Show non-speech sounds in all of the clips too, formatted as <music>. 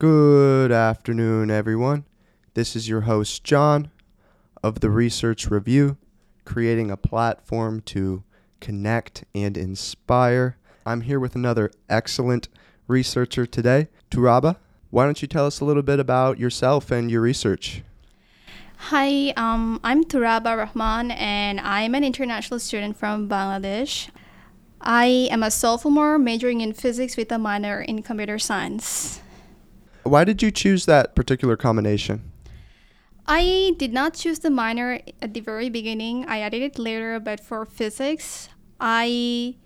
Good afternoon, everyone. This is your host, John, of the Research Review, creating a platform to connect and inspire. I'm here with another excellent researcher today, Turaba. Why don't you tell us a little bit about yourself and your research? Hi, um, I'm Turaba Rahman, and I'm an international student from Bangladesh. I am a sophomore majoring in physics with a minor in computer science. Why did you choose that particular combination? I did not choose the minor at the very beginning. I added it later, but for physics, I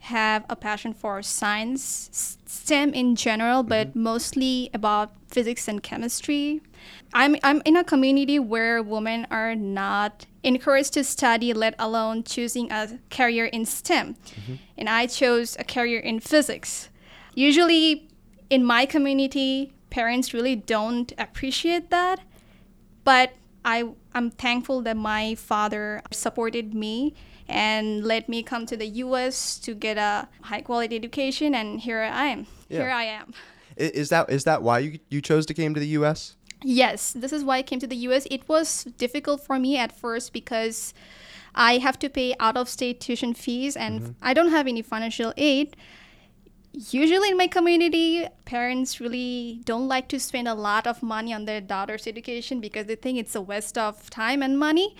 have a passion for science, STEM in general, but mm-hmm. mostly about physics and chemistry. I'm, I'm in a community where women are not encouraged to study, let alone choosing a career in STEM. Mm-hmm. And I chose a career in physics. Usually, in my community, parents really don't appreciate that. But I, I'm thankful that my father supported me and let me come to the US to get a high quality education and here I am. Yeah. Here I am. Is that is that why you, you chose to came to the US? Yes, this is why I came to the US. It was difficult for me at first because I have to pay out of state tuition fees and mm-hmm. I don't have any financial aid. Usually in my community, parents really don't like to spend a lot of money on their daughter's education because they think it's a waste of time and money.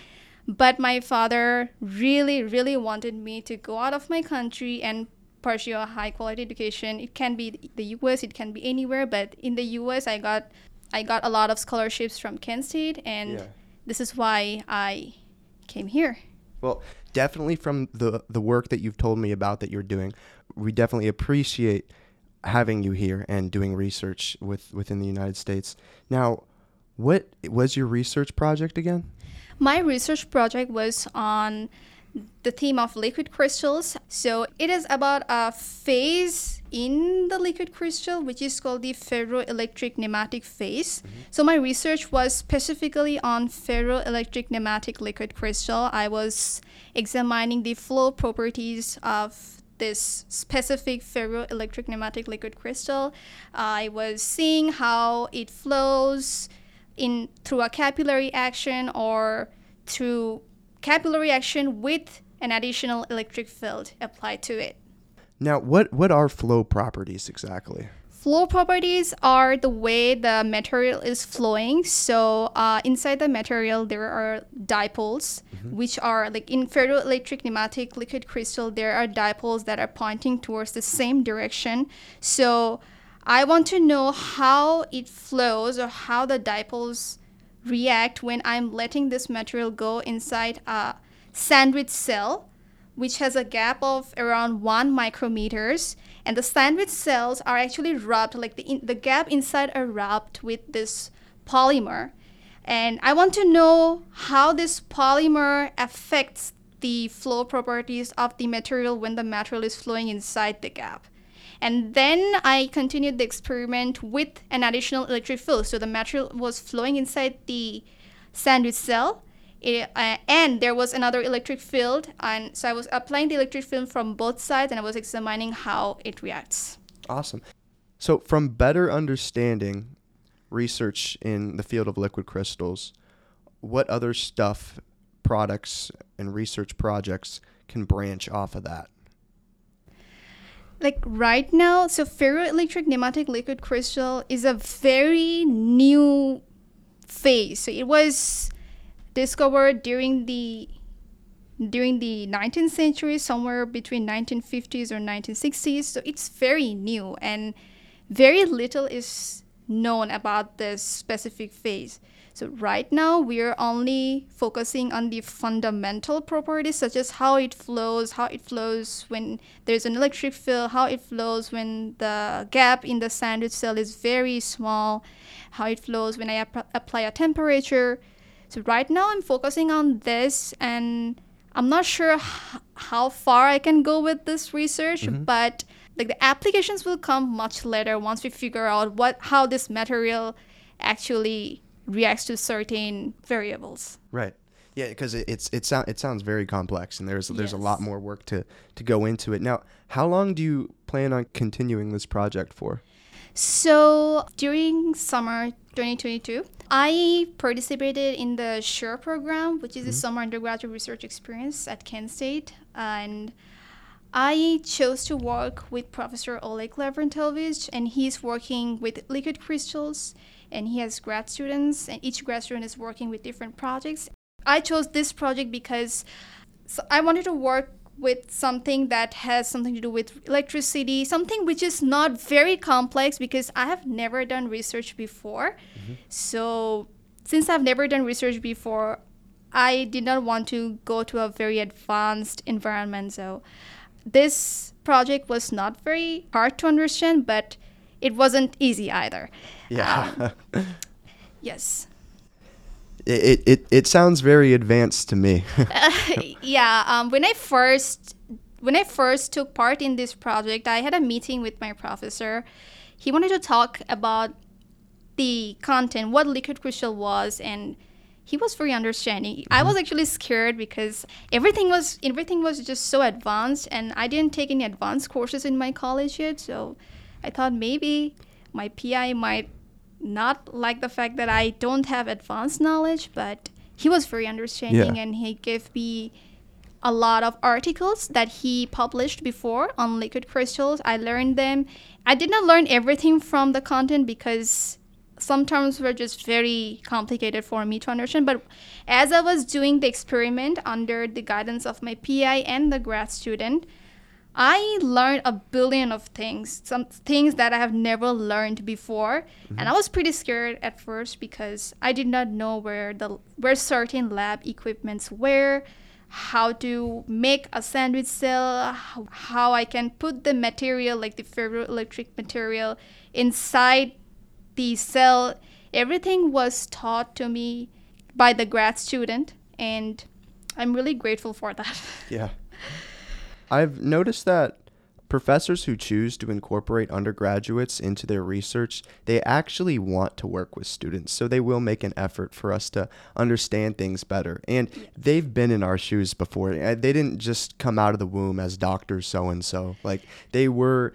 But my father really, really wanted me to go out of my country and pursue a high quality education. It can be the US, it can be anywhere, but in the US I got I got a lot of scholarships from Kent State and yeah. this is why I came here. Well, definitely from the the work that you've told me about that you're doing, we definitely appreciate having you here and doing research with within the United States. Now, what was your research project again? My research project was on the theme of liquid crystals. So it is about a phase in the liquid crystal, which is called the ferroelectric nematic phase. Mm-hmm. So my research was specifically on ferroelectric nematic liquid crystal. I was examining the flow properties of this specific ferroelectric nematic liquid crystal. I was seeing how it flows in through a capillary action or through capillary action with an additional electric field applied to it. Now, what, what are flow properties exactly? Flow properties are the way the material is flowing. So, uh, inside the material, there are dipoles, mm-hmm. which are like in ferroelectric nematic liquid crystal, there are dipoles that are pointing towards the same direction. So, I want to know how it flows or how the dipoles react when I'm letting this material go inside a sandwich cell, which has a gap of around one micrometers. And the sandwich cells are actually rubbed, like the, in, the gap inside are rubbed with this polymer. And I want to know how this polymer affects the flow properties of the material when the material is flowing inside the gap. And then I continued the experiment with an additional electric field. So the material was flowing inside the sandwich cell. It, uh, and there was another electric field. And so I was applying the electric field from both sides and I was examining how it reacts. Awesome. So, from better understanding research in the field of liquid crystals, what other stuff, products, and research projects can branch off of that? like right now, so ferroelectric nematic liquid crystal is a very new phase. So it was discovered during the during the 19th century, somewhere between 1950s or 1960s. So it's very new and very little is known about this specific phase. So right now we're only focusing on the fundamental properties such as how it flows, how it flows when there's an electric field, how it flows when the gap in the sandwich cell is very small, how it flows when I ap- apply a temperature. So right now I'm focusing on this and I'm not sure h- how far I can go with this research, mm-hmm. but like the applications will come much later once we figure out what how this material actually reacts to certain variables. Right. Yeah, because it, it's it sound it sounds very complex, and there's there's a lot more work to to go into it. Now, how long do you plan on continuing this project for? So during summer 2022, I participated in the SURE program, which is a mm-hmm. summer undergraduate research experience at Kent State, and I chose to work with Professor Oleg Lavrentovich, and he's working with liquid crystals, and he has grad students, and each grad student is working with different projects. I chose this project because so I wanted to work with something that has something to do with electricity, something which is not very complex because I have never done research before. Mm-hmm. So, since I've never done research before, I did not want to go to a very advanced environment. So, this project was not very hard to understand, but it wasn't easy either. Yeah, um, <laughs> Yes. It, it it sounds very advanced to me. <laughs> <laughs> yeah um, when i first when i first took part in this project i had a meeting with my professor. He wanted to talk about the content what liquid crystal was and he was very understanding. I was actually scared because everything was everything was just so advanced and i didn't take any advanced courses in my college yet so i thought maybe my pi might not like the fact that i don't have advanced knowledge but he was very understanding Yeah. and he gave me a lot of articles that he published before on liquid crystals. I learned them. I did not learn everything from the content because some terms were just very complicated for me to understand. But as I was doing the experiment under the guidance of my PI and the grad student, I learned a billion of things, some things that I have never learned before, and mm-hmm. I was pretty scared at first because I did not know where the where certain lab equipments were, how to make a sandwich cell, how, how I can put the material like the ferroelectric material inside the cell. Everything was taught to me by the grad student, and I'm really grateful for that. Yeah. <laughs> I've noticed that professors who choose to incorporate undergraduates into their research, they actually want to work with students. So they will make an effort for us to understand things better. And they've been in our shoes before. Uh, They didn't just come out of the womb as Dr. so and so. Like they were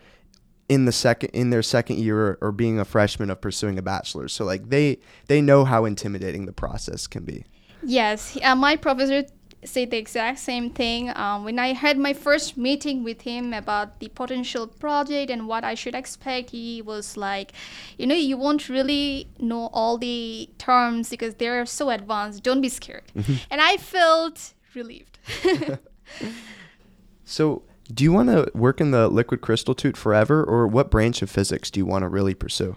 in the second in their second year or being a freshman of pursuing a bachelor's. So like they they know how intimidating the process can be. Yes, uh, my professor said the exact same thing. Um, when I had my first meeting with him about the potential project and what I should expect, he was like, you know, you won't really know all the terms because they're so advanced. Don't be scared. And I felt relieved. <laughs> So, do you want to work in the liquid crystal toot forever, or what branch of physics do you want to really pursue?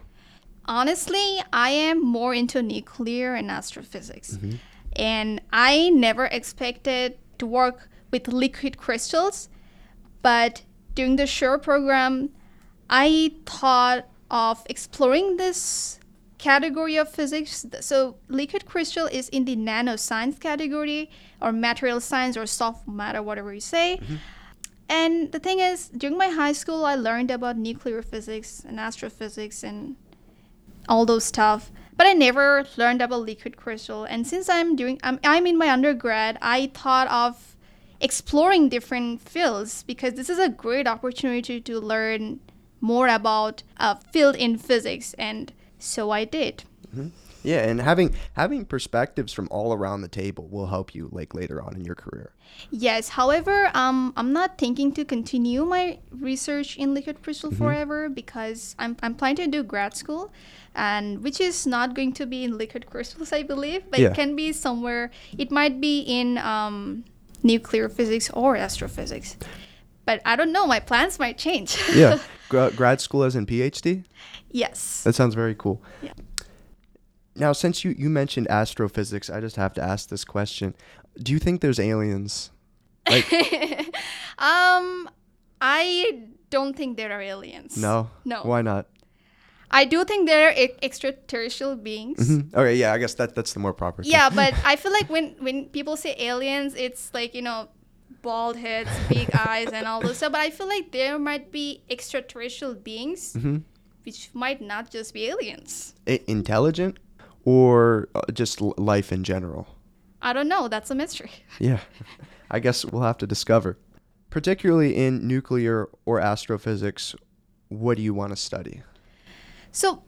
Honestly, I am more into nuclear and astrophysics. And I never expected to work with liquid crystals, but during the SURE program, I thought of exploring this category of physics. So, liquid crystal is in the nanoscience category, or material science, or soft matter, whatever you say. Mm-hmm. And the thing is, during my high school, I learned about nuclear physics and astrophysics and all those stuff. But I never learned about liquid crystal. And since I'm doing, I'm, I'm in my undergrad, I thought of exploring different fields because this is a great opportunity to learn more about a field in physics. And so I did. Mm-hmm. Yeah, and having having perspectives from all around the table will help you like later on in your career. Yes. However, um, I'm not thinking to continue my research in liquid crystal forever because I'm, I'm planning to do grad school, and which is not going to be in liquid crystals, I believe, but Yeah. it can be somewhere. It might be in um, nuclear physics or astrophysics, but I don't know. My plans might change. Yeah, <laughs> Gra- grad school as in PhD. yes. That sounds very cool. Yeah. Now, since you you mentioned astrophysics, I just have to ask this question: Do you think there's aliens? Like, <laughs> um, I don't think there are aliens. no, No. Why not? I do think there are e- extraterrestrial beings. Mhm. Okay, yeah, I guess that that's the more proper. term. Yeah, but <laughs> I feel like when when people say aliens, it's like you know, bald heads, big <laughs> eyes, and all those stuff. But I feel like there might be extraterrestrial beings, Mhm. which might not just be aliens. I- intelligent or uh, just life in general. I don't know. That's a mystery. <laughs> Yeah, I guess we'll have to discover. Particularly in nuclear or astrophysics, what do you want to study? So,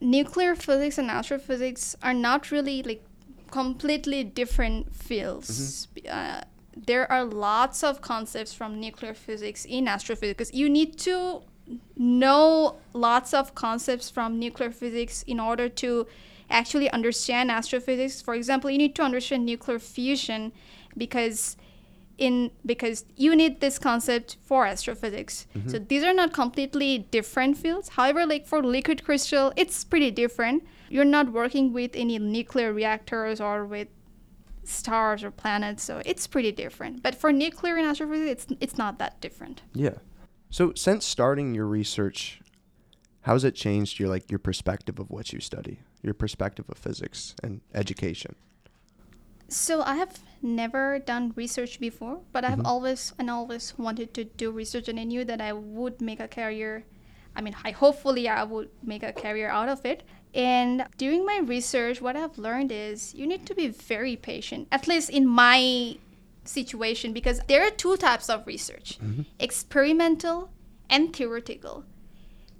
nuclear physics and astrophysics are not really like completely different fields. Uh, there are lots of concepts from nuclear physics in astrophysics you need to know lots of concepts from nuclear physics in order to actually understand astrophysics. For example, you need to understand nuclear fusion because in because you need this concept for astrophysics. Mm-hmm. So these are not completely different fields. However, like for liquid crystal, it's pretty different. You're not working with any nuclear reactors or with stars or planets, so it's pretty different. But for nuclear and astrophysics, it's it's not that different. Yeah. So since starting your research, how's it changed your like your perspective of what you study, your perspective of physics and education? So I have never done research before, but I've mm-hmm. always and always wanted to do research, and I knew that I would make a career. I mean, I hopefully I would make a career out of it. And during my research, what I've learned is you need to be very patient. At least in my situation, because there are two types of research: mm-hmm. experimental and theoretical.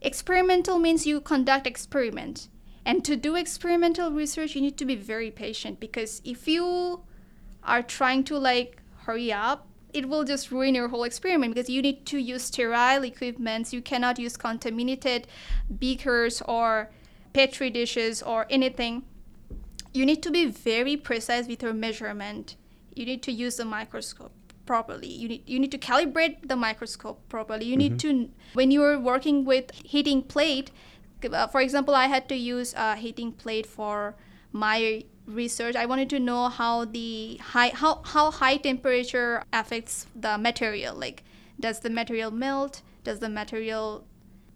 Experimental means you conduct experiment. And to do experimental research, you need to be very patient because if you are trying to like hurry up, it will just ruin your whole experiment because you need to use sterile equipments. You cannot use contaminated beakers or petri dishes or anything. You need to be very precise with your measurement. You need to use the microscope properly. You need you need to calibrate the microscope properly. You need mm-hmm. to when you're working with heating plate, uh, for example, I had to use a heating plate for my research. I wanted to know how the high how, how high temperature affects the material. Like, does the material melt? Does the material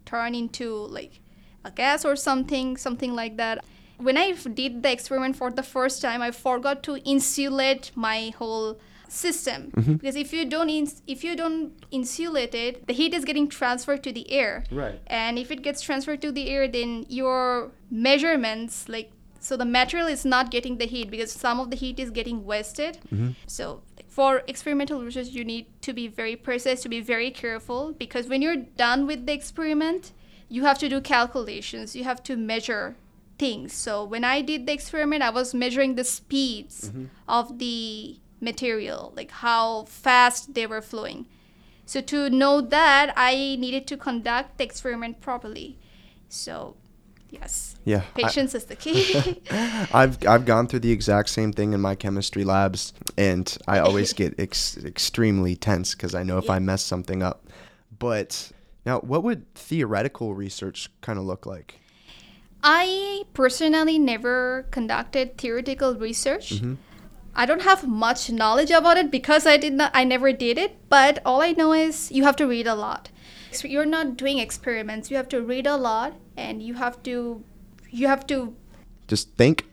turn into like a gas or something, something like that? When I did the experiment for the first time, I forgot to insulate my whole system. Mm-hmm. Because if you don't ins- if you don't insulate it the heat is getting transferred to the air. Right. and if it gets transferred to the air then your measurements like so the material is not getting the heat because some of the heat is getting wasted. Mm-hmm. So for experimental research you need to be very precise to be very careful because when you're done with the experiment you have to do calculations. You have to measure things. So when i did the experiment i was measuring the speeds mm-hmm. of the material like how fast they were flowing so to know that, I needed to conduct the experiment properly. So, yes, Yeah. I- patience is the key. <laughs> I've I've gone through the exact same thing in my chemistry labs, and I always <laughs> get ex- extremely tense because I know if I mess something up. But now, what would theoretical research kind of look like? I personally never conducted theoretical research. Mm-hmm. I don't have much knowledge about it because I did not I never did it, but all I know is you have to read a lot. So you're not doing experiments. You have to read a lot and you have to you have to Just think.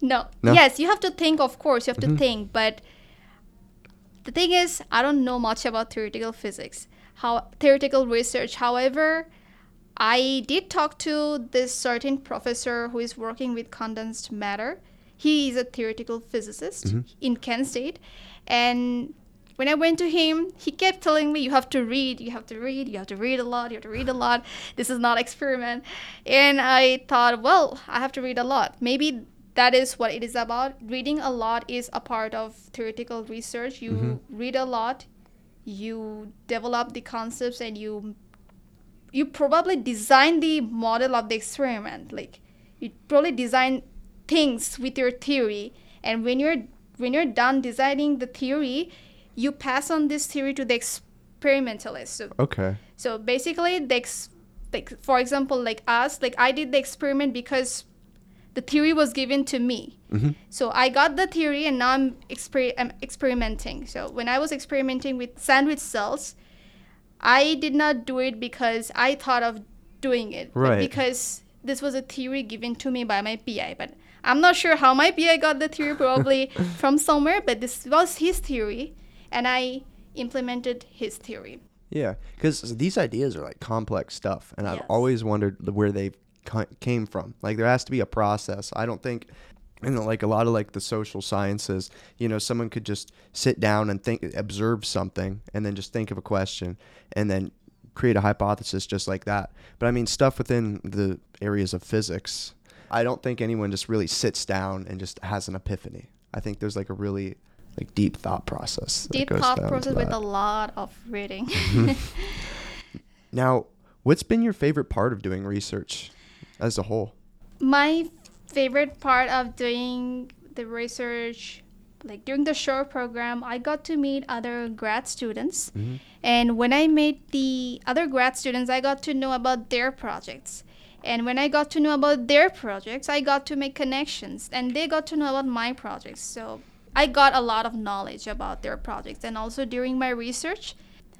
No. No? Yes, you have to think, of course, you have to mm-hmm. think, but the thing is, I don't know much about theoretical physics, how theoretical research. However, I did talk to this certain professor who is working with condensed matter. He is a theoretical physicist mm-hmm. in Kent State, and when I went to him, he kept telling me, "You have to read, you have to read, you have to read a lot, you have to read a lot. This is not experiment." And I thought, well, I have to read a lot. Maybe that is what it is about. Reading a lot is a part of theoretical research. You mm-hmm. read a lot, you develop the concepts, and you you probably design the model of the experiment. Like you probably design things with your theory, and when you're when you're done designing the theory, you pass on this theory to the experimentalist. So Okay. so basically, the ex- like for example, like us, like I did the experiment because the theory was given to me. Mm-hmm. So I got the theory, and now I'm, exper- I'm experimenting. So when I was experimenting with sandwich cells, I did not do it because I thought of doing it, Right. because this was a theory given to me by my PI. But I'm not sure how my PI got the theory, probably <laughs> from somewhere. But this was his theory, and I implemented his theory. Yeah, because these ideas are like complex stuff, and I've Yes. always wondered where they came from. Like there has to be a process. I don't think and like a lot of like the social sciences you know someone could just sit down and think observe something and then just think of a question and then create a hypothesis just like that but i mean stuff within the areas of physics i don't think anyone just really sits down and just has an epiphany i think there's like a really like deep thought process Deep thought process with a lot of reading. <laughs> now what's been your favorite part of doing research as a whole My favorite part of doing the research, like during the SURE program, I got to meet other grad students. Mm-hmm. And when I met the other grad students, I got to know about their projects. And when I got to know about their projects, I got to make connections and they got to know about my projects. So I got a lot of knowledge about their projects. And also during my research,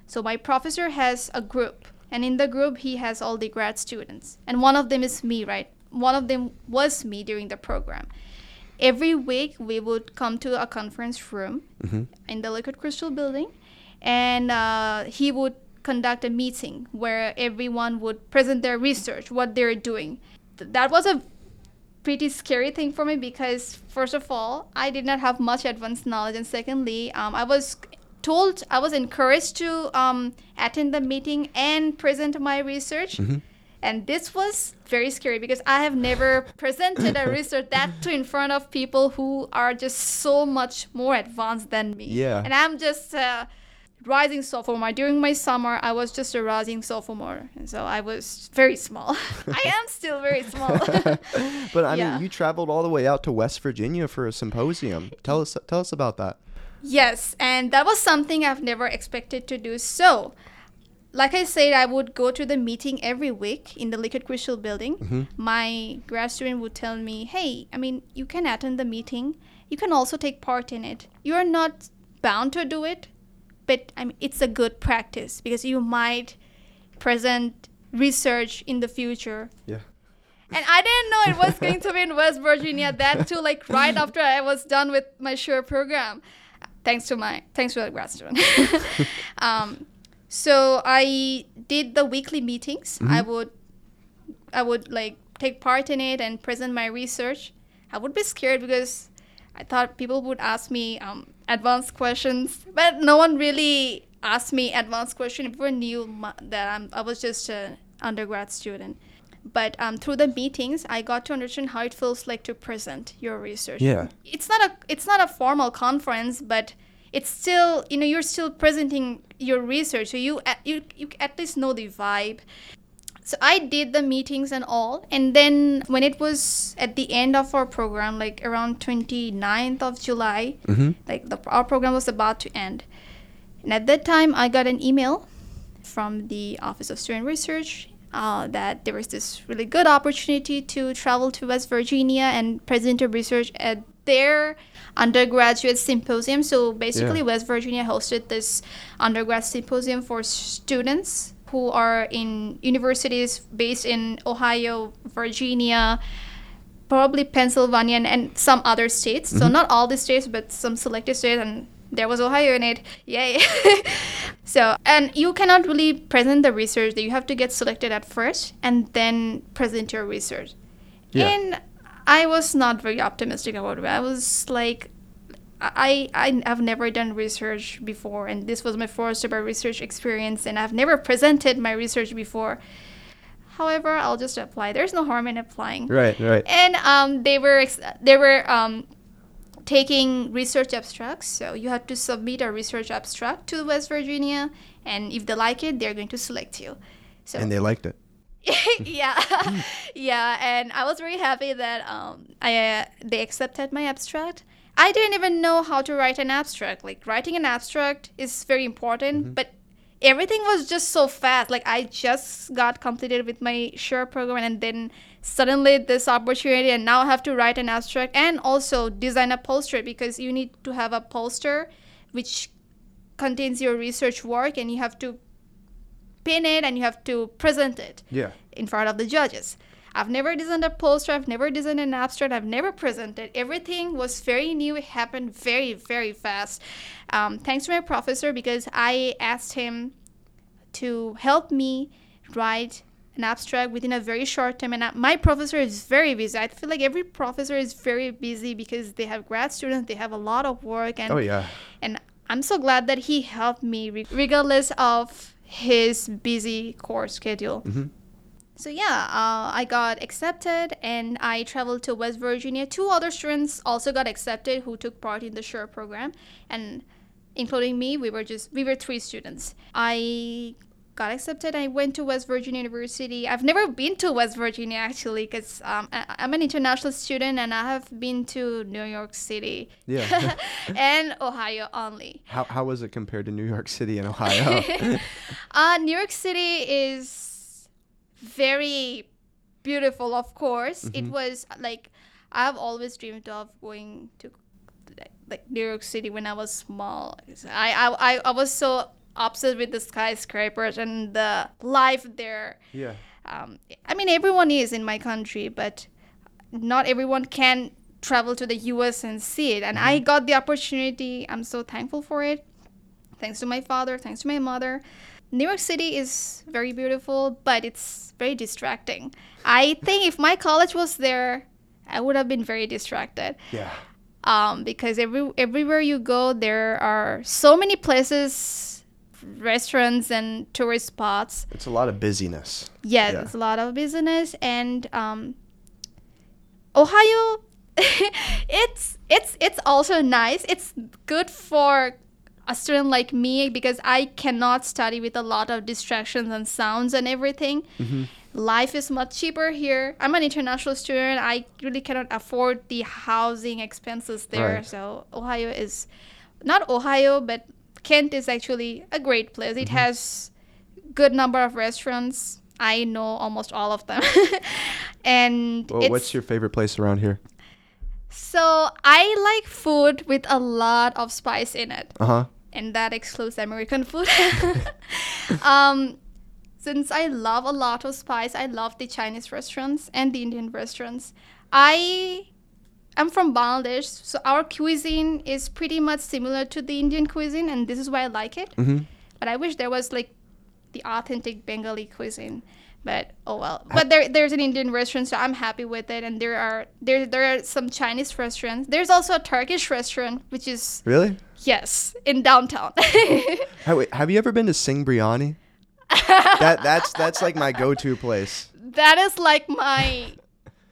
so my professor has a group, and in the group he has all the grad students, and one of them is me, right? One of them was me during the program. Every week we would come to a conference room Mhm. in the Liquid Crystal building, and uh, he would conduct a meeting where everyone would present their research, what they're doing. Th- that was a pretty scary thing for me because first of all i did not have much advanced knowledge and secondly um, i was told i was encouraged to um, attend the meeting and present my research Mhm. and this was very scary because i have never presented a <coughs> research that too in front of people who are just so much more advanced than me Yeah. and i'm just a rising sophomore during my summer i was just a rising sophomore and so i was very small <laughs> i am still very small <laughs> but I Yeah. mean, you traveled all the way out to West Virginia for a symposium. Tell us, tell us about that. Yes, and that was something I've never expected to do. So, like I said, I would go to the meeting every week in the Liquid Crystal building. Mhm. My grad student would tell me, hey, I mean, you can attend the meeting, you can also take part in it. You are not bound to do it, but I mean, it's a good practice because you might present research in the future Yeah. and I didn't know it was going to be in West Virginia. <laughs> That too, like right after I was done with my sure program, thanks to my thanks to the grad student. um, so I did the weekly meetings. I would I would like take part in it and present my research. I would be scared because I thought people would ask me um, advanced questions, but no one really asked me advanced questions. Everyone knew my, that I'm, I was just an undergrad student. But um, through the meetings, I got to understand how it feels like to present your research. Yeah. It's not a it's not a formal conference, but it's still you know you're still presenting your research, so you at, you you at least know the vibe. So I did the meetings and all. And then when it was at the end of our program, like around 29th of July, Mm-hmm. like the, our program was about to end. And at that time, I got an email from the Office of Student Research uh, that there was this really good opportunity to travel to West Virginia and present a research at their undergraduate symposium. So basically, Yeah. West Virginia hosted this undergrad symposium for students who are in universities based in Ohio, Virginia, probably Pennsylvania, and, and some other states. So mm-hmm. not all the states, but some selected states, and there was Ohio in it. Yay! <laughs> so and you cannot really present the research. You have to get selected at first, and then present your research. Yeah. And I was not very optimistic about it. I was like, I, I have never done research before, and this was my first ever research experience, and I've never presented my research before. However, I'll just apply. There's no harm in applying. Right, right. And um, they were ex- they were um, taking research abstracts, so you had to submit a research abstract to West Virginia, and if they like it, they're going to select you. So And they liked it. <laughs> yeah, <laughs> yeah, and I was very happy that um, I uh, they accepted my abstract. I didn't even know how to write an abstract. Like writing an abstract is very important, mm-hmm. but everything was just so fast. Like I just got completed with my sure program, and then suddenly this opportunity, and now I have to write an abstract and also design a poster because you need to have a poster which contains your research work, and you have to pin it and you have to present it Yeah. in front of the judges. I've never designed a poster, I've never designed an abstract, I've never presented. Everything was very new, it happened very, very fast. Um, thanks to my professor because I asked him to help me write an abstract within a very short time. And my professor is very busy. I feel like every professor is very busy because they have grad students, they have a lot of work, and Oh yeah. and I'm so glad that he helped me regardless of his busy course schedule. Mhm. So yeah, uh, I got accepted and I traveled to West Virginia. Two other students also got accepted who took part in the SURE program, and including me, we were just we were three students. I got accepted. I went to West Virginia University. I've never been to West Virginia actually, because um, I- I'm an international student and I have been to New York City Yeah. <laughs> and Ohio only. how how was it compared to New York City and Ohio? <laughs> Uh, New York City is very beautiful, of course. It was like I've always dreamed of going to like, New York City when I was small. I, I, I, I was so obsessed with the skyscrapers and the life there. yeah. Um, I mean, everyone is in my country, but not everyone can travel to the US and see it. And I got the opportunity. I'm so thankful for it. Thanks to my father, thanks to my mother. New York City is very beautiful, but it's very distracting. I think if my college was there, I would have been very distracted Yeah. um, because every everywhere you go, there are so many places, restaurants, and tourist spots. It's a lot of busyness. Yes, Yeah. it's a lot of business and um, Ohio. <laughs> it's it's it's also nice. It's good for a student like me because I cannot study with a lot of distractions and sounds and everything. Mm-hmm. Life is much cheaper here. I'm an international student. I really cannot afford the housing expenses there. Right. So Ohio is not Ohio, but Kent is actually a great place. It Mm-hmm. has good number of restaurants. I know almost all of them. <laughs> and Well, it's, what's your favorite place around here? so I like food with a lot of spice in it. Uh huh. And that excludes American food. <laughs> um, since I love a lot of spice, I love the Chinese restaurants and the Indian restaurants. I am from Bangladesh, so our cuisine is pretty much similar to the Indian cuisine, and this is why I like it. Mm-hmm. But I wish there was like the authentic Bengali cuisine. But oh well. But there there's an Indian restaurant, so I'm happy with it. And there are there there are some Chinese restaurants. There's also a Turkish restaurant, which is Really? yes in downtown. <laughs> Have you ever been to Singh Biryani? <laughs> that that's that's like my go-to place. that is like my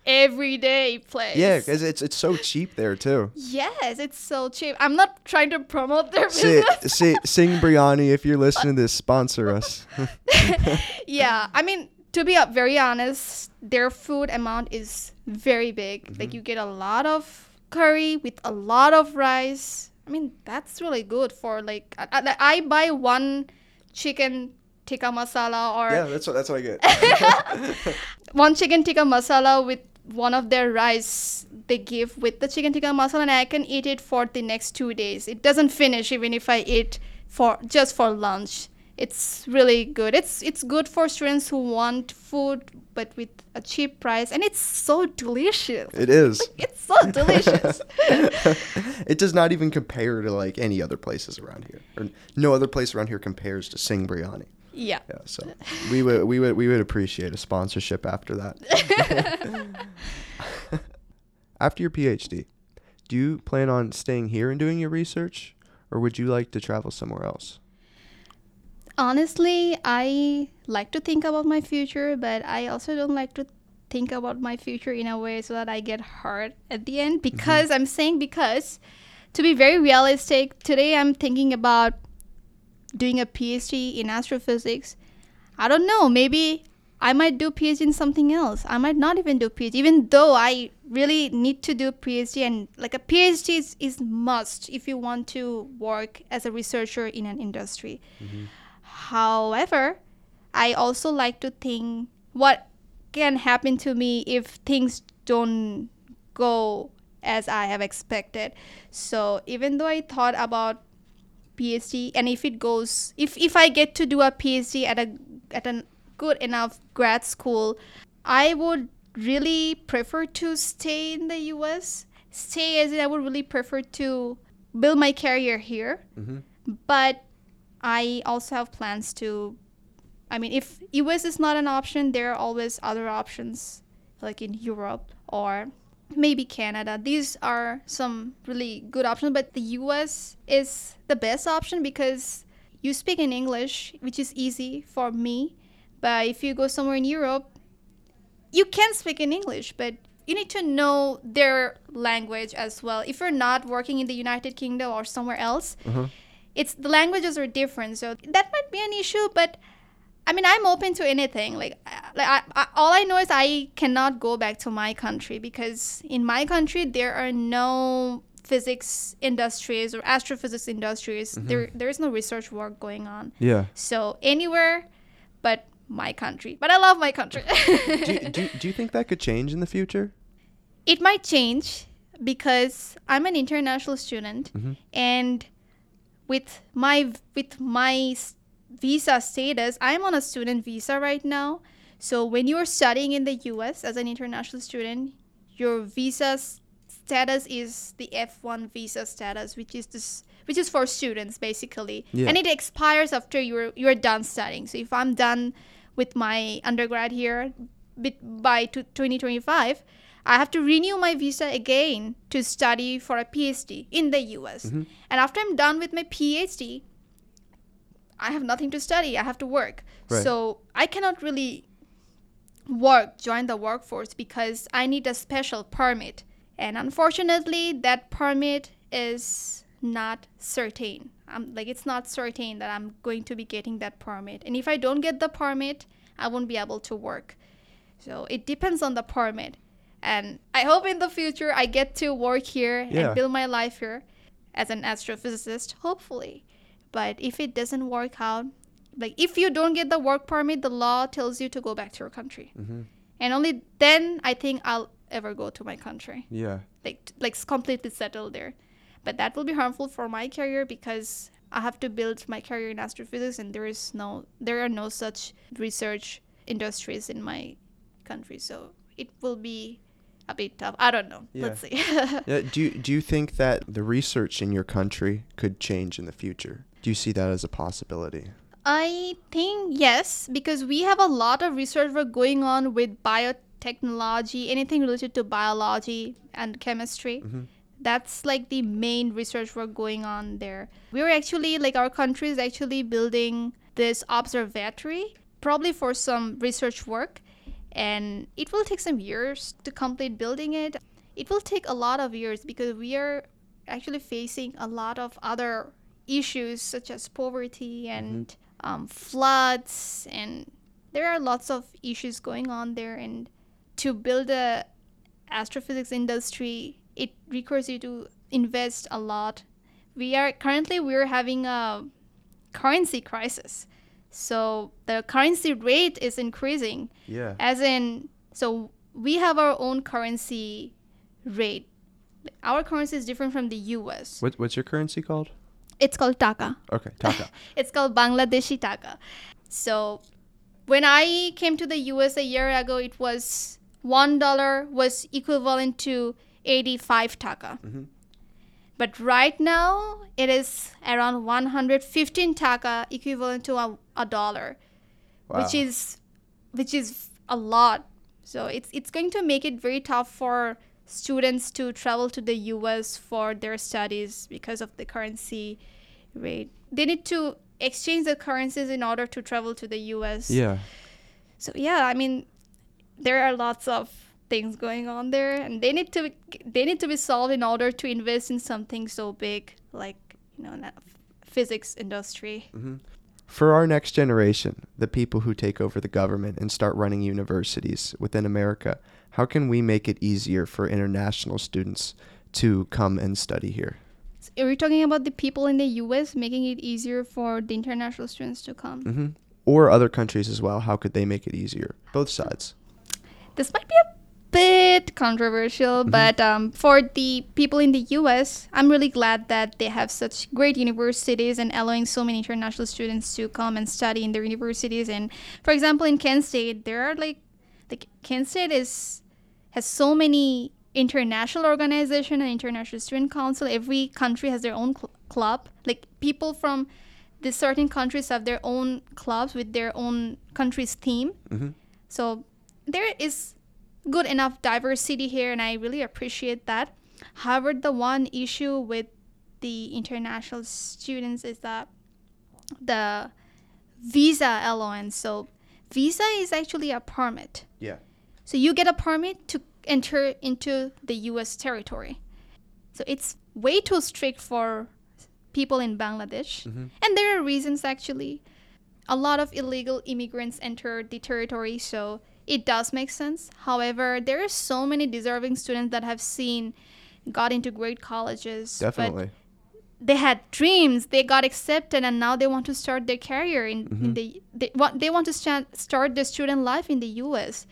everyday place. Yeah, because it's it's so cheap there too. Yes, it's so cheap. I'm not trying to promote their See, business. see, Singh Biryani, if you're listening to this, sponsor us. <laughs> yeah, I mean, to be very honest, their food amount is very big. Mm-hmm. Like you get a lot of curry with a lot of rice. I mean, that's really good for like I, I, I buy one chicken tikka masala or yeah, that's what that's what I get. <laughs> one chicken tikka masala with one of their rice they give with the chicken tikka masala and I can eat it for the next two days. It doesn't finish even if I eat for just for lunch. It's really good. It's it's good for students who want food but with a cheap price and it's so delicious. It is. It's so <laughs> delicious. <laughs> it does not even compare to like any other places around here, or no other place around here compares to Singh Biryani. yeah. Yeah, so we would we would we would appreciate a sponsorship after that. <laughs> after your PhD, do you plan on staying here and doing your research, or would you like to travel somewhere else? Honestly, I like to think about my future, but I also don't like to think about my future in a way so that I get hurt at the end. Mm-hmm. Because I'm saying because, to be very realistic, today I'm thinking about doing a PhD in astrophysics. I don't know, maybe I might do PhD in something else. I might not even do PhD, even though I really need to do PhD and like a PhD is, is must if you want to work as a researcher in an industry. Mm-hmm. However, I also like to think what can happen to me if things don't go as I have expected. So even though I thought about PhD and if it goes if if I get to do a PhD at a at a good enough grad school, I would really prefer to stay in the US. Stay as in I would really prefer to build my career here. Mm-hmm. But I also have plans to I mean, if US is not an option, there are always other options, like in Europe or maybe Canada. These are some really good options, but the US is the best option because you speak in English, which is easy for me. But if you go somewhere in Europe, you can speak in English, but you need to know their language as well. If you're not working in the United Kingdom or somewhere else, Uh-huh. It's the languages are different, so that might be an issue. But I mean, I'm open to anything. Like, like I, I, all I know is I cannot go back to my country because in my country there are no physics industries or astrophysics industries. There, there is no research work going on. Yeah. So anywhere, but my country. But I love my country. do, you- do, you- <laughs> do you think that could change in the future? it might change because I'm an international student Mhm. and with my with my visa status I'm on a student visa right now. So when you're studying in the US as an international student your visa status is the F1 visa status which is this which is for students basically. Yeah. and it expires after you're you're done studying. So if I'm done with my undergrad here by 2025 I have to renew my visa again to study for a PhD in the US. Mhm. And after I'm done with my PhD, I have nothing to study. I have to work. Right. So I cannot really work, join the workforce because I need a special permit. And unfortunately, that permit is not certain. I'm like it's not certain that I'm going to be getting that permit. And if I don't get the permit, I won't be able to work. So it depends on the permit. And I hope in the future I get to work here Yeah. and build my life here as an astrophysicist, hopefully. But if it doesn't work out, like if you don't get the work permit, the law tells you to go back to your country. Mm-hmm. And only then I think I'll ever go to my country. Yeah. Like like completely settle there. But that will be harmful for my career because I have to build my career in astrophysics and there is no there are no such research industries in my country. So it will be a bit tough. I don't know. Yeah. Let's see. <laughs> Yeah, do you, do you think that the research in your country could change in the future? Do you see that as a possibility? I think yes, because we have a lot of research work going on with biotechnology, anything related to biology and chemistry. Mhm. That's like the main research work going on there. We're actually, like, our country is actually building this observatory, probably for some research work, and it will take some years to complete building it. It will take a lot of years because we are actually facing a lot of other issues such as poverty and um, floods. And there are lots of issues going on there. And to build a astrophysics industry it requires you to invest a lot. We are currently we're having a currency crisis so the currency rate is increasing Yeah. as in so we have our own currency rate our currency is different from the us What, what's your currency called? it's called taka Okay, Taka. <laughs> it's called bangladeshi taka so when i came to the us a year ago it was one dollar was equivalent to 85 taka Mhm. but right now it is around 115 taka equivalent to a, dollar which is which is a lot. So it's it's going to make it very tough for students to travel to the US for their studies because of the currency rate. They need to exchange the currencies in order to travel to the US Yeah. so yeah i mean there are lots of things going on there and they need to they need to be solved in order to invest in something so big like you know that physics industry. Hmm For our next generation, the people who take over the government and start running universities within America, how can we make it easier for international students to come and study here? Are we talking about the people in the US making it easier for the international students to come? Mm-hmm. Or other countries as well. How could they make it easier? Both sides. This might be a bit controversial, Mhm. but um, for the people in the US, I'm really glad that they have such great universities and allowing so many international students to come and study in their universities. And for example, in Kent State, there are like, like Kent State is has so many international organization and international student council. Every country has their own cl- club. Like people from the certain countries have their own clubs with their own country's theme. hmm So there is good enough diversity here, and I really appreciate that. However, the one issue with the international students is that the visa allowance. So, visa is actually a permit. Yeah. So, you get a permit to enter into the US territory. So, it's way too strict for people in Bangladesh. Mhm. And there are reasons actually. A lot of illegal immigrants enter the territory, so it does make sense. However, there are so many deserving students that have seen got into great colleges. but Definitely. they had dreams, they got accepted, and now they want to start their career in, in mm-hmm. the they want they want to sta- start their student life in the U.S.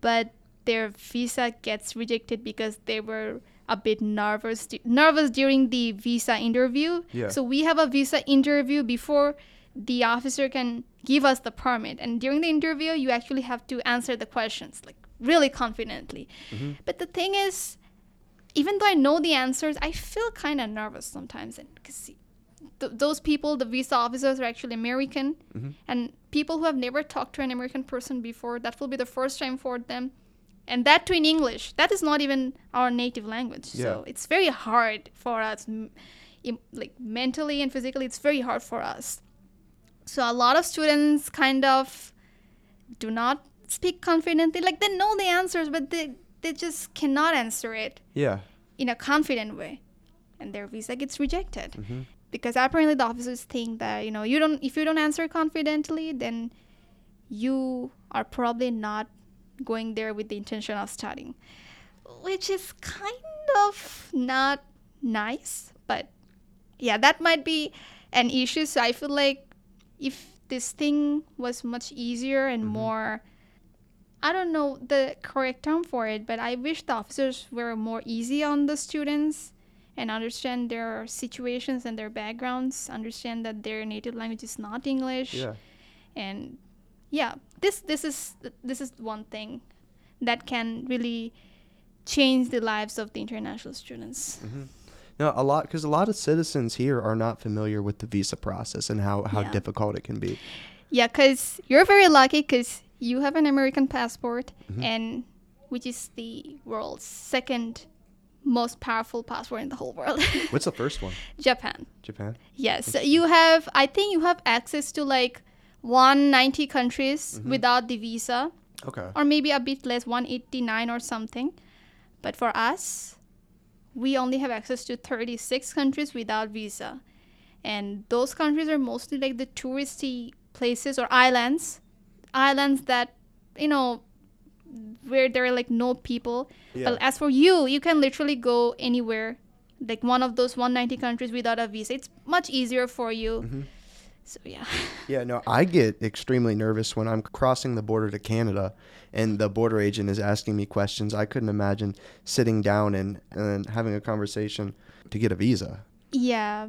But their visa gets rejected because they were a bit nervous nervous during the visa interview. Yeah. So we have a visa interview before the officer can give us the permit, and during the interview, you actually have to answer the questions like really confidently. Mm-hmm. But the thing is, even though I know the answers, I feel kind of nervous sometimes, and because th- those people, the visa officers, are actually American, mm-hmm. and people who have never talked to an American person before, that will be the first time for them, and that too in English. That is not even our native language, so it's very hard for us, m- like mentally and physically. It's very hard for us. So a lot of students kind of do not speak confidently. Like they know the answers, but they they just cannot answer it Yeah. in a confident way, and their visa gets rejected hmm because apparently the officers think that you know you don't if you don't answer confidently, then you are probably not going there with the intention of studying, which is kind of not nice. But yeah, that might be an issue. So I feel like if this thing was much easier and more I don't know the correct term for it, but I wish the officers were more easy on the students and understand their situations and their backgrounds, understand that their native language is not English Yeah. and yeah, this this is this is one thing that can really change the lives of the international students. hmm No, a lot because a lot of citizens here are not familiar with the visa process and how how Yeah. difficult it can be. Yeah, because you're very lucky because you have an American passport, Mhm. and which is the world's second most powerful passport in the whole world. <laughs> What's the first one? Japan. Japan. Yes, so you have. I think you have access to like 190 countries Mhm. without the visa, Okay. or maybe a bit less, 189 or something. But for us, we only have access to 36 countries without visa. And those countries are mostly like the touristy places or islands. Islands that, you know, where there are like no people. Yeah. But as for you, you can literally go anywhere, like one of those 190 countries without a visa. It's much easier for you. Mhm. So, yeah. <laughs> Yeah, no, I get extremely nervous when I'm crossing the border to Canada and the border agent is asking me questions. I couldn't imagine sitting down and, and having a conversation to get a visa. Yeah.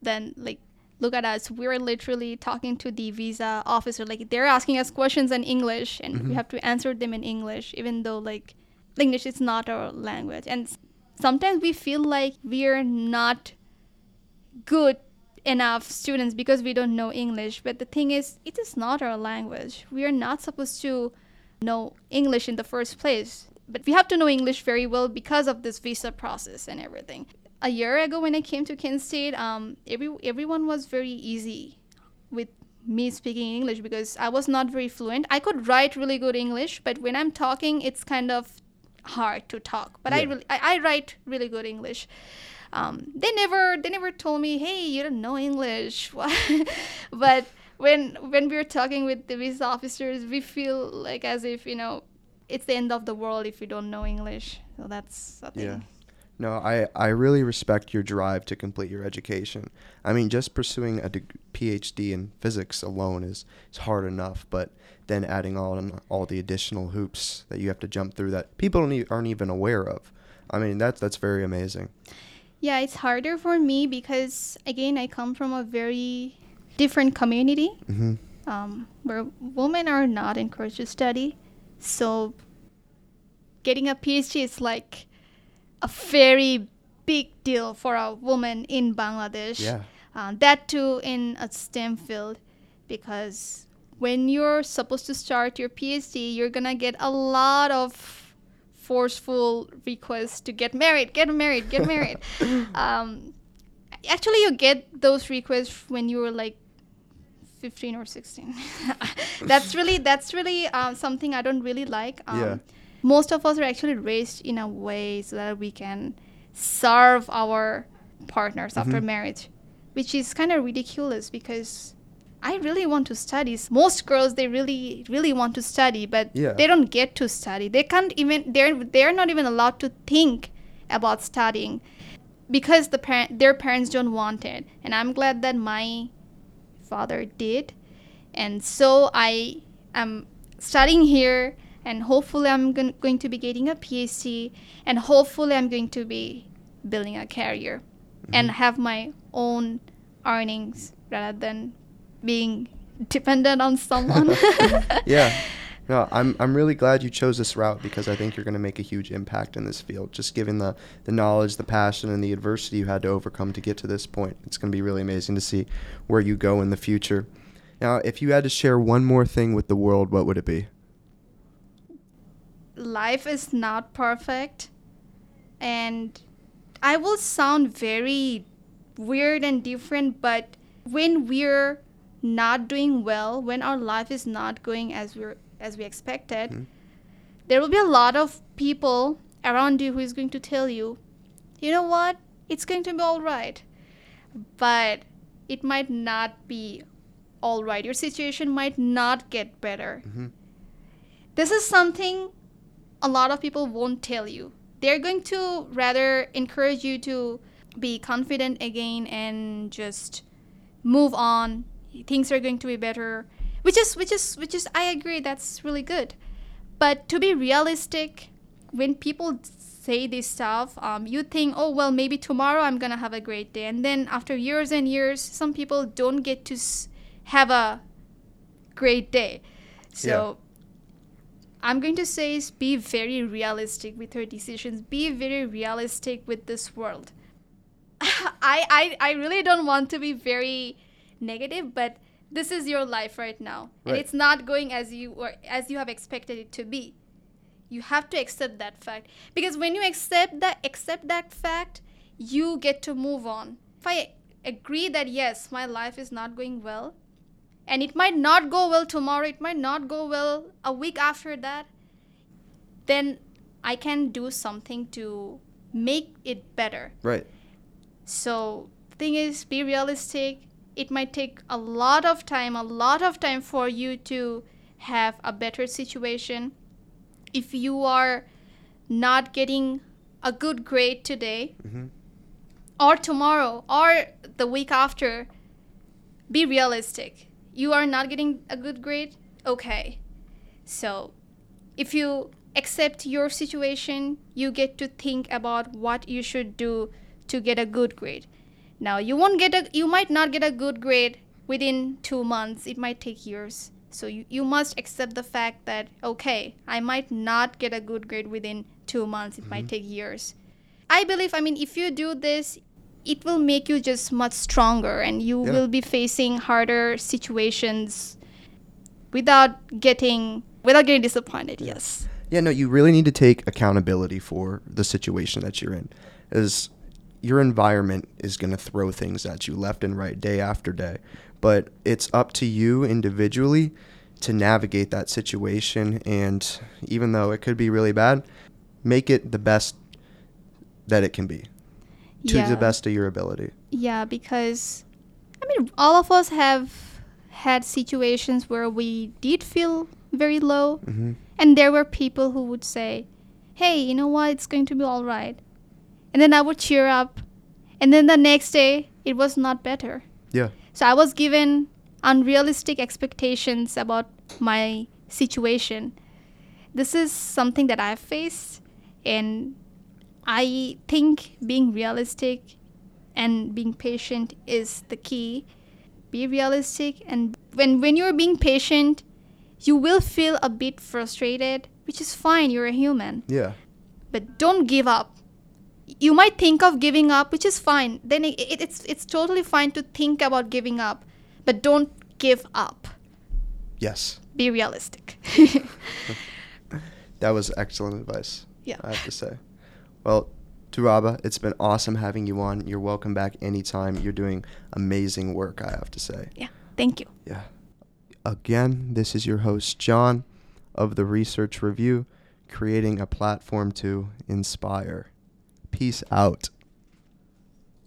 Then like look at us. We're literally talking to the visa officer. Like they're asking us questions in English and we Mhm. have to answer them in English, even though like English is not our language. And sometimes we feel like we're not good enough students because we don't know English. But the thing is, it is not our language. We are not supposed to know English in the first place. But we have to know English very well because of this visa process and everything. A year ago, when I came to Kent State, um, every everyone was very easy with me speaking English because I was not very fluent. I could write really good English, but when I'm talking, it's kind of hard to talk. But I really I, I write really good English. Um, they never they never told me, hey, you don't know English. <laughs> but when when we were talking with the visa officers, we feel like as if you know it's the end of the world if you don't know English. So that's a thing. Yeah. No, I, I really respect your drive to complete your education. I mean, just pursuing a PhD in physics alone is, is hard enough, but then adding on all the additional hoops that you have to jump through that people don't e- aren't even aware of. I mean, that's that's very amazing. Yeah, it's harder for me because again, I come from a very different community hmm um, where women are not encouraged to study. So getting a PhD is like a very big deal for a woman in Bangladesh. Yeah. Uh, that too in a STEM field, because when you're supposed to start your PhD, you're gonna get a lot of forceful requests to get married, get married, get married. <laughs> um, actually, you get those requests when you were like 15 or 16. <laughs> that's really that's really um, something I don't really like. Um, Yeah. Most of us are actually raised in a way so that we can serve our partners after Mhm. marriage, which is kind of ridiculous because I really want to study. Most girls they really really want to study, but Yeah. they don't get to study. They can't even they're they're not even allowed to think about studying because the parent their parents don't want it. And I'm glad that my father did. And so I am studying here and hopefully I'm gon- going to be getting a PhD and hopefully I'm going to be building a career mm-hmm. and have my own earnings rather than being dependent on someone. <laughs> yeah. <laughs> No, I'm I'm really glad you chose this route because I think you're going to make a huge impact in this field. Just given the the knowledge, the passion, and the adversity you had to overcome to get to this point, it's going to be really amazing to see where you go in the future. Now, if you had to share one more thing with the world, what would it be? Life is not perfect and I will sound very weird and different, but when we're not doing well, when our life is not going as we're as we expected, Mhm. there will be a lot of people around you who is going to tell you, you know what, it's going to be all right. But it might not be all right. Your situation might not get better. Mhm. This is something a lot of people won't tell you. They're going to rather encourage you to be confident again and just move on. Things are going to be better. Which is which is which is I agree that's really good. But to be realistic, when people say this stuff, um, you think, oh well, maybe tomorrow I'm gonna have a great day, and then after years and years, some people don't get to s- have a great day. So I'm going to say is be very realistic with your decisions. Be very realistic with this world. <laughs> I, I I really don't want to be very negative, but this is your life right now, and it's not going as you or as you have expected it to be. You have to accept that fact because when you accept that accept that fact, you get to move on. If I agree that yes, my life is not going well, and it might not go well tomorrow, it might not go well a week after that, then I can do something to make it better. Right. So, thing is, be realistic. It might take a lot of time, a lot of time for you to have a better situation. If you are not getting a good grade today, hmm or tomorrow, or the week after, be realistic. You are not getting a good grade? Okay. So, if you accept your situation, you get to think about what you should do to get a good grade. Now, you won't get a you might not get a good grade within 2 months. It might take years. So you, you must accept the fact that okay, I might not get a good grade within 2 months. It might mm-hmm. take years. I believe, I mean, if you do this, it will make you just much stronger and you Yeah. will be facing harder situations without getting without getting disappointed. Yes. Yeah, no, you really need to take accountability for the situation that you're in. As your environment is going to throw things at you left and right day after day. But it's up to you individually to navigate that situation and even though it could be really bad, make it the best that it can be to yeah. the best of your ability. Yeah, because I mean, all of us have had situations where we did feel very low, hmm and there were people who would say, "Hey, you know what? It's going to be all right," and then I would cheer up, and then the next day it was not better. Yeah. So I was given unrealistic expectations about my situation. This is something that I've faced, and I think being realistic and being patient is the key. Be realistic, and when when you're being patient, you will feel a bit frustrated, which is fine. You're a human, Yeah. but don't give up. You might think of giving up, which is fine. Then it, it, it's it's totally fine to think about giving up, but don't give up. Yes. Be realistic. <laughs> That was excellent advice. Yeah. I have to say. Well, Turaba, it's been awesome having you on. You're welcome back anytime. You're doing amazing work, I have to say. yeah. Thank you. Yeah. Again, this is your host, John, of the Research Review, creating a platform to inspire. Peace out.